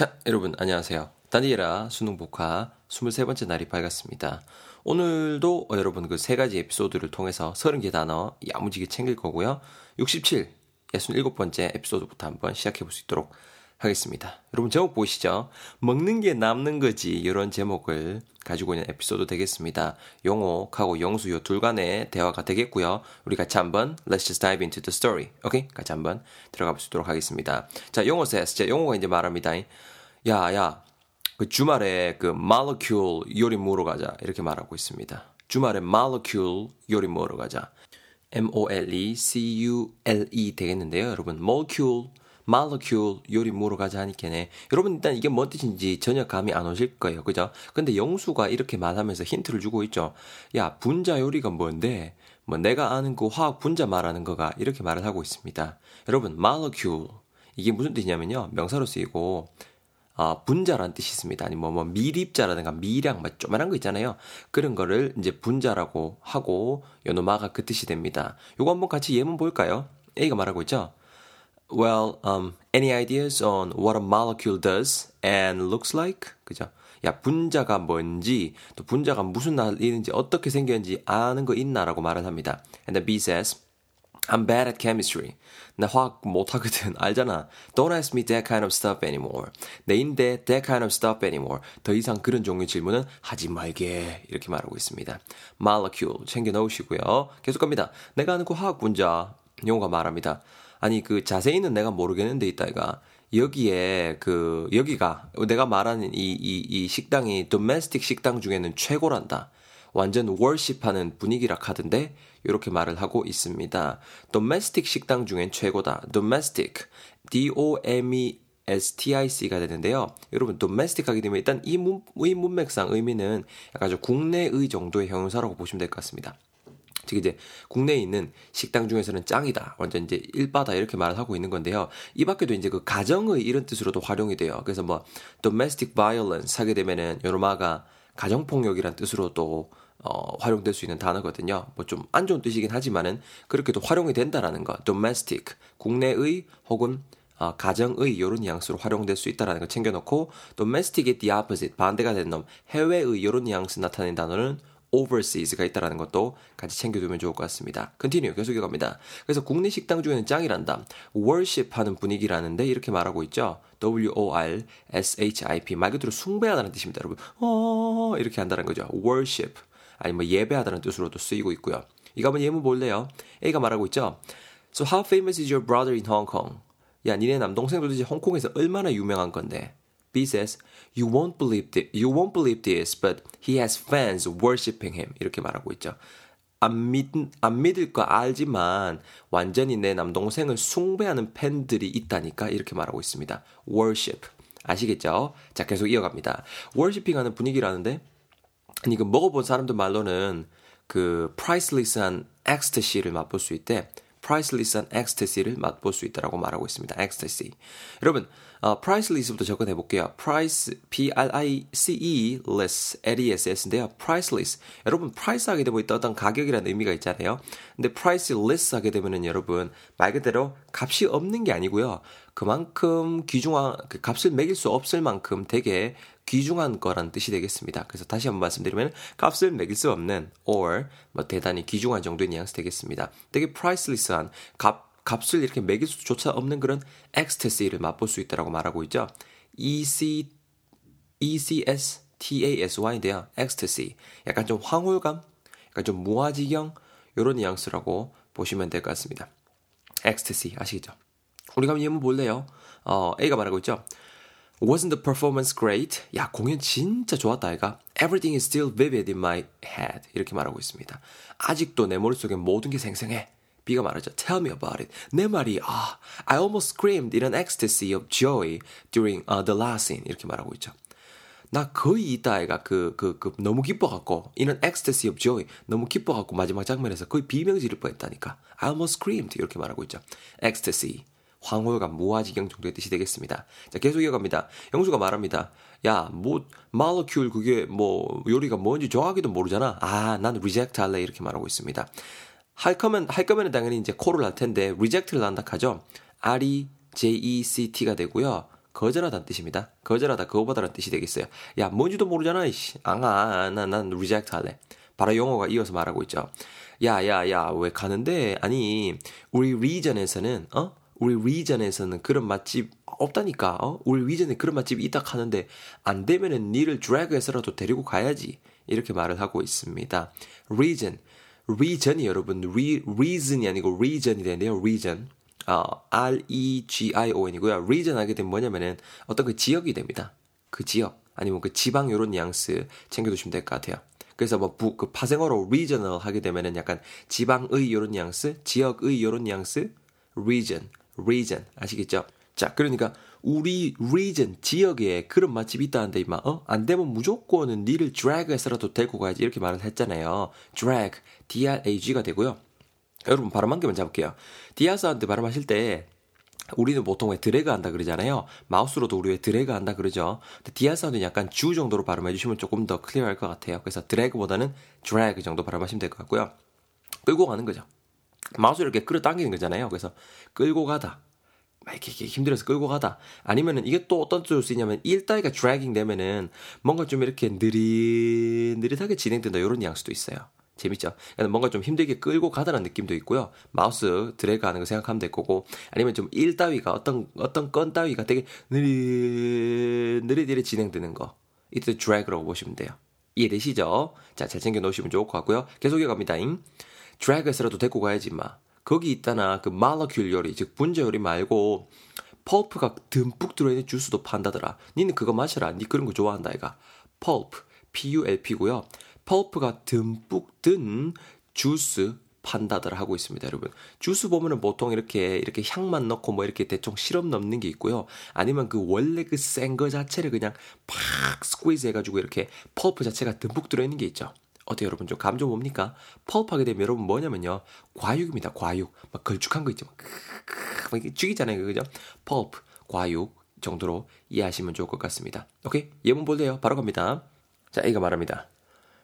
자, 여러분 안녕하세요. 다니엘아 수능 복화 23번째 날이 밝았습니다. 오늘도 여러분 그 세 가지 에피소드를 통해서 30개 단어 야무지게 챙길 거고요. 67, 67번째 에피소드부터 한번 시작해 볼 수 있도록 하겠습니다. 여러분 제목 보시죠. 먹는 게 남는 거지 이런 제목을 가지고 있는 에피소드 되겠습니다. 용옥하고 영수 요 둘 간의 대화가 되겠고요. 우리 같이 한번 Let's just dive into the story. 오케이? 같이 한번 들어가 있도록 하겠습니다. 자, 용호 says. 자, 용호가 이제 말합니다. 야, 야. 그 주말에 그 molecule 요리 먹으러 가자. 이렇게 말하고 있습니다. 주말에 molecule 요리 먹으러 가자. M-O-L-E-C-U-L-E 되겠는데요. 여러분, molecule molecule 요리 먹으러 가자 하니까네. 여러분 일단 이게 뭔 뜻인지 전혀 감이 안 오실 거예요. 그죠? 근데 영수가 이렇게 말하면서 힌트를 주고 있죠. 야, 분자 요리가 뭔데? 뭐 내가 아는 그 화학 분자 말하는 거가 이렇게 말을 하고 있습니다. 여러분, molecule 이게 무슨 뜻이냐면요. 명사로 쓰이고 어, 분자라는 뜻이 있습니다. 아니 뭐, 뭐 미립자라든가 미량, 뭐 조만한 거 있잖아요. 그런 거를 이제 분자라고 하고 요노마가 그 뜻이 됩니다. 요거 한번 같이 예문 볼까요? A가 말하고 있죠. Well, um, any ideas on what a molecule does and looks like? 그죠? 야, 분자가 뭔지, 또 분자가 무슨 날이는지, 어떻게 생겼는지 아는 거 있나라고 말을 합니다. And the B says, I'm bad at chemistry. 나 화학 못하거든. 알잖아. Don't ask me that kind of stuff anymore. 내인데 that kind of stuff anymore. 더 이상 그런 종류의 질문은 하지 말게. 이렇게 말하고 있습니다. molecule 챙겨 넣으시고요. 계속 갑니다. 내가 아는 그 화학 분자, 용어가 말합니다. 아니 그 자세히는 내가 모르겠는데 있다가 여기에 그 여기가 내가 말하는 이 이 이 식당이 도메스틱 식당 중에는 최고란다. 완전 월십하는 분위기라 카던데 이렇게 말을 하고 있습니다. domestic 식당 중엔 최고다. domestic, d-o-m-e STIC가 되는데요. 여러분, domestic 하게 되면 일단 이, 문, 이 문맥상 의미는 약간 좀 국내의 정도의 형용사라고 보시면 될 것 같습니다. 즉 이제 국내에 있는 식당 중에서는 짱이다. 완전 이제 일바다 이렇게 말을 하고 있는 건데요. 이 밖에도 이제 그 가정의 이런 뜻으로도 활용이 돼요. 그래서 뭐 domestic violence 하게 되면은 요로마가 가정 폭력이란 뜻으로도 어, 활용될 수 있는 단어거든요. 뭐 좀 안 좋은 뜻이긴 하지만은 그렇게도 활용이 된다라는 거. domestic 국내의 혹은 어, 가정의 이런 뉘앙스로 활용될 수 있다라는 거 챙겨놓고 domestic의 the opposite 반대가 되는 놈 해외의 이런 뉘앙스 나타낸 단어는 overseas가 있다라는 것도 같이 챙겨두면 좋을 것 같습니다. continue 계속 이어갑니다. 그래서 국내 식당 중에는 짱이란다. worship 하는 분위기라는데 이렇게 말하고 있죠. W-O-R-S-H-I-P 말 그대로 숭배하다는 뜻입니다. 여러분 어 이렇게 한다는 거죠. worship 아니 뭐 예배하다는 뜻으로도 쓰이고 있고요. 이거 한번 예문 볼래요? A가 말하고 있죠. So how famous is your brother in Hong Kong? 야, 니네 남동생 도대체 홍콩에서 얼마나 유명한 건데? B says, You won't believe this, you won't believe this, but he has fans worshipping him. 이렇게 말하고 있죠. 안, 믿, 안 믿을 거 알지만 완전히 내 남동생을 숭배하는 팬들이 있다니까 이렇게 말하고 있습니다. worship. 아시겠죠? 자, 계속 이어갑니다. worshipping 하는 분위기라는데 아니 그 먹어본 사람들 말로는 그 priceless한 ecstasy를 맛볼 수 있대. Priceless한 ecstasy를 맛볼 수 있다라고 말하고 있습니다. ecstasy. 여러분, 어, priceless부터 접근해 볼게요. price, p-r-i-c-e, less, l-e-s-s인데요. priceless. 여러분, price 하게 되면 어떤 가격이라는 의미가 있잖아요. 근데 priceless 하게 되면은 여러분, 말 그대로 값이 없는 게 아니고요. 그만큼 귀중한, 그 값을 매길 수 없을 만큼 되게 귀중한 거란 뜻이 되겠습니다. 그래서 다시 한번 말씀드리면 값을 매길 수 없는 or 뭐 대단히 귀중한 정도의 뉘앙스 되겠습니다. 되게 priceless한 값 값을 이렇게 매길 수조차 없는 그런 엑스테시를 맛볼 수 있다라고 말하고 있죠. E C E C S T A S Y인데요. 엑스테시. 약간 좀 황홀감, 약간 좀 무아지경 이런 뉘앙스라고 보시면 될 것 같습니다. 엑스테시 아시겠죠? 우리가 한번 예문 볼래요? 어, A가 말하고 있죠. Wasn't the performance great? 야, 공연 진짜 좋았다, 아이가. Everything is still vivid in my head. 이렇게 말하고 있습니다. 아직도 내 머릿속에 모든 게 생생해. B가 말하죠. Tell me about it. 내 말이, 아, I almost screamed in an ecstasy of joy during uh, the last scene. 이렇게 말하고 있죠. 나 거의 이따 아이가 그, 그, 그, 너무 기뻐갖고, in an ecstasy of joy. 너무 기뻐갖고 마지막 장면에서 거의 비명 지를 뻔 했다니까. I almost screamed. 이렇게 말하고 있죠. ecstasy. 황홀감, 무아지경 정도의 뜻이 되겠습니다. 자, 계속 이어갑니다. 영수가 말합니다. 야, 뭐, molecule 그게 뭐, 요리가 뭔지 정확히도 모르잖아. 아, 난 reject 할래. 이렇게 말하고 있습니다. 할 거면, 할 거면 당연히 이제 콜을 할 텐데, reject를 한다 하죠. R-E-J-E-C-T가 되고요. 거절하다는 뜻입니다. 거절하다, 그거보다는 뜻이 되겠어요. 야, 뭔지도 모르잖아, 이씨. 앙아, 난, 난 reject 할래. 바로 영어가 이어서 말하고 있죠. 야, 야, 야, 왜 가는데? 아니, 우리 리전에서는, 어? 우리 리전에서는 그런 맛집 없다니까, 어? 우리 리전에 그런 맛집이 있다 하는데, 안 되면은 니를 드래그해서라도 데리고 가야지. 이렇게 말을 하고 있습니다. region. region이 여러분, re, reason이 아니고 region이 되는데요, region. 어, R-E-G-I-O-N이고요. region 하게 되면 뭐냐면은 어떤 그 지역이 됩니다. 그 지역. 아니면 그 지방 요런 뉘앙스 챙겨두시면 될 것 같아요. 그래서 뭐 부, 그 파생어로 regional 하게 되면은 약간 지방의 요런 뉘앙스, 지역의 요런 뉘앙스, region, region 아시겠죠? 자, 그러니까 우리 region 지역에 그런 맛집이 있다는데 이마 어? 안 되면 무조건은 니를 drag해서라도 데리고 가야지 이렇게 말을 했잖아요. drag, D-R-A-G가 되고요. 여러분 발음 한 개만 잡을게요. 디아스한테 발음하실 때 우리는 보통 왜 드래그 한다 그러잖아요. 마우스로도 우리 왜 드래그 한다 그러죠. 근데 디아 사운드는 약간 주 정도로 발음해 주시면 조금 더 클리어할 것 같아요. 그래서 드래그보다는 드래그 정도 발음하시면 될 것 같고요. 끌고 가는 거죠. 마우스를 이렇게 끌어 당기는 거잖아요. 그래서 끌고 가다. 이렇게, 이렇게 힘들어서 끌고 가다. 아니면은 이게 또 어떤 뜻으로 쓰이냐면 일 따위가 드래깅 되면은 뭔가 좀 이렇게 느릿느릿하게 진행된다 이런 뉘앙스도 있어요. 재밌죠? 뭔가 좀 힘들게 끌고 가다는 느낌도 있고요. 마우스 드래그 하는 거 생각하면 될 거고, 아니면 좀 일 따위가 어떤, 어떤 건 따위가 되게 느릿, 느릿느릿 진행되는 거. 이때 드래그라고 보시면 돼요. 이해되시죠? 자, 잘 챙겨 놓으시면 좋을 것 같고요. 계속 이어갑니다. 드래그에서라도 데리고 가야지, 마. 거기 있다나 그 말러큘 요리, 즉 분자 요리 말고 펄프가 듬뿍 들어있는 주스도 판다더라. 니는 그거 마셔라. 니 그런 거 좋아한다 아이가. pulp, P-U-L-P고요. 펄프가 듬뿍 든 주스 판다더라 하고 있습니다, 여러분. 주스 보면은 보통 이렇게 이렇게 향만 넣고 뭐 이렇게 대충 시럽 넣는 게 있고요. 아니면 그 원래 그 생 거 자체를 그냥 팍 squeeze 해가지고 이렇게 펄프 자체가 듬뿍 들어있는 게 있죠. 어때요, 여러분? 좀감좀 뭡니까? 펄프 하게 되면 여러분 뭐냐면요. 과육입니다, 과육. 막 걸쭉한 거 있죠. 막, 죽이잖아요, 그죠? 펄프, 과육 정도로 이해하시면 좋을 것 같습니다. 오케이? 예문 볼래요? 바로 갑니다. 자, 이거 말합니다.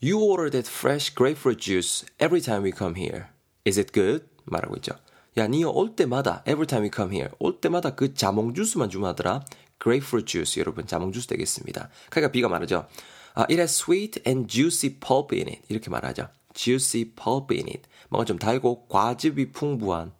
You order that fresh grapefruit juice every time we come here. Is it good? 말하고 있죠. 야, 니올 때마다 every time we come here. 올 때마다 그 자몽 주스만 주문하더라. grapefruit juice 여러분 자몽 주스 되겠습니다. 그러니까 B가 말하죠. Uh, it has sweet and juicy pulp in it. 이렇게 말하죠. juicy pulp in it. 뭔가 좀 달고 과즙이 풍부한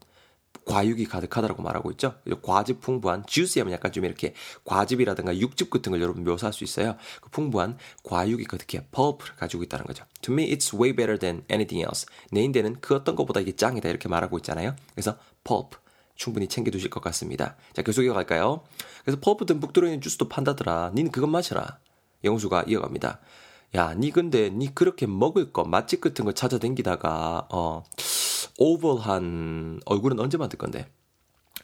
과육이 가득하다라고 말하고 있죠. 과즙 풍부한 주스하면 약간 좀 이렇게 과즙이라든가 육즙 같은 걸 여러분 묘사할 수 있어요. 그 풍부한 과육이 그렇게 pulp를 가지고 있다는 거죠. To me, it's way better than anything else. 내 인대는 그 어떤 것보다 이게 짱이다 이렇게 말하고 있잖아요. 그래서 pulp 충분히 챙겨두실 것 같습니다. 자, 계속 이어갈까요? 그래서 펄프 듬뿍 들어있는 주스도 판다더라. 니는 그것 마셔라. 영수가 이어갑니다. 야, 니 근데 니 그렇게 먹을 거 맛집 같은 거 찾아댕기다가 어 오버한 얼굴은 언제 만들 건데?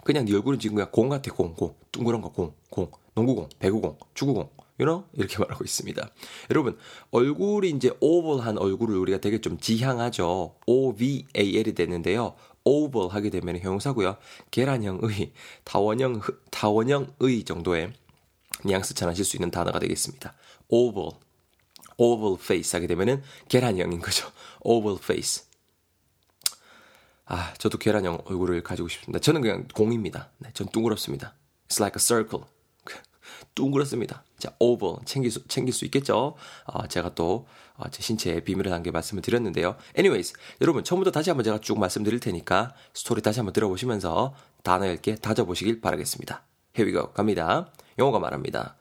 그냥 네 얼굴은 지금 그냥 공 같아, 공, 공. 둥그런 거, 공, 공. 농구공, 배구공, 축구공. you know? 이렇게 말하고 있습니다. 여러분, 얼굴이 이제 오버한 얼굴을 우리가 되게 좀 지향하죠. O-V-A-L이 되는데요. 오버 하게 되면 형용사고요. 계란형의, 타원형, 타원형의 정도의 뉘앙스 전하실 수 있는 단어가 되겠습니다. oval, oval face 하게 되면은 계란형인 거죠. oval face. 아, 저도 계란형 얼굴을 가지고 싶습니다. 저는 그냥 공입니다. 네, 전 둥그렇습니다. It's like a circle. 둥그렇습니다. 자, oval 챙길 수, 챙길 수 있겠죠? 아, 제가 또, 아, 제 신체의 비밀을 한개 말씀을 드렸는데요. anyways, 여러분, 처음부터 다시 한번 제가 쭉 말씀드릴 테니까 스토리 다시 한번 들어보시면서 단어 읽게 다져보시길 바라겠습니다. Here we go. 갑니다. 영어가 말합니다.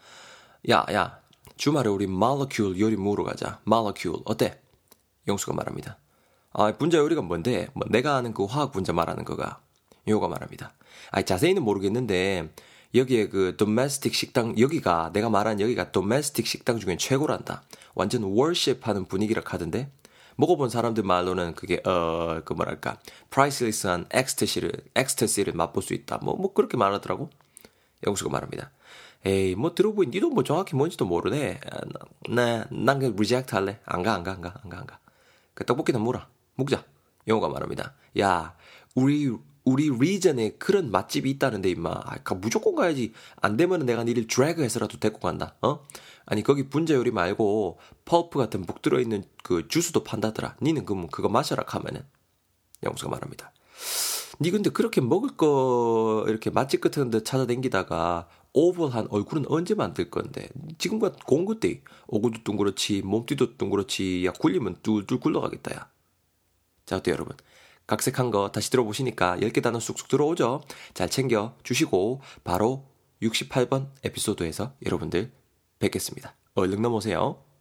야, 야, 주말에 우리 molecule 요리 먹으러 가자. molecule. 어때? 영수가 말합니다. 아, 분자 요리가 뭔데? 뭐 내가 아는 그 화학 분자 말하는 거가 요가 말합니다. 아, 자세히는 모르겠는데 여기에 그 domestic 식당 여기가 내가 말한 여기가 domestic 식당 중에 최고란다. 완전 worship 하는 분위기라 하던데. 먹어본 사람들 말로는 그게 어 그 뭐랄까 priceless한 ecstasy를 ecstasy를 맛볼 수 있다. 뭐뭐 뭐 그렇게 말하더라고. 영수가 말합니다. 에이 뭐 들어보니 니도 뭐 정확히 뭔지도 모르네. 네, 난 그냥 reject 할래. 안 가 안 가 안 가 안 가 안 가. 그 떡볶이는 뭐라. 묵자. 영호가 말합니다. 야, 우리 우리 region에 그런 맛집이 있다는데 임마. 아, 무조건 가야지. 안 되면은 내가 니를 drag해서라도 데리고 간다. 어? 아니 거기 분자 요리 말고 펄프 같은 묵 들어 있는 그 주스도 판다더라. 니는 그 그거 마셔라 하면은 영수가 말합니다. 니 근데 그렇게 먹을 거 이렇게 맛집 같은 데 찾아댕기다가 오버한 얼굴은 언제 만들 건데? 지금과 공그띠 오구도 둥그렇지 몸띠도 둥그렇지 야 굴리면 뚫뚫 굴러가겠다 야. 자 어때요 여러분? 각색한 거 다시 들어보시니까 10개 단어 쑥쑥 들어오죠? 잘 챙겨 주시고 바로 68번 에피소드에서 여러분들 뵙겠습니다. 얼른 넘어오세요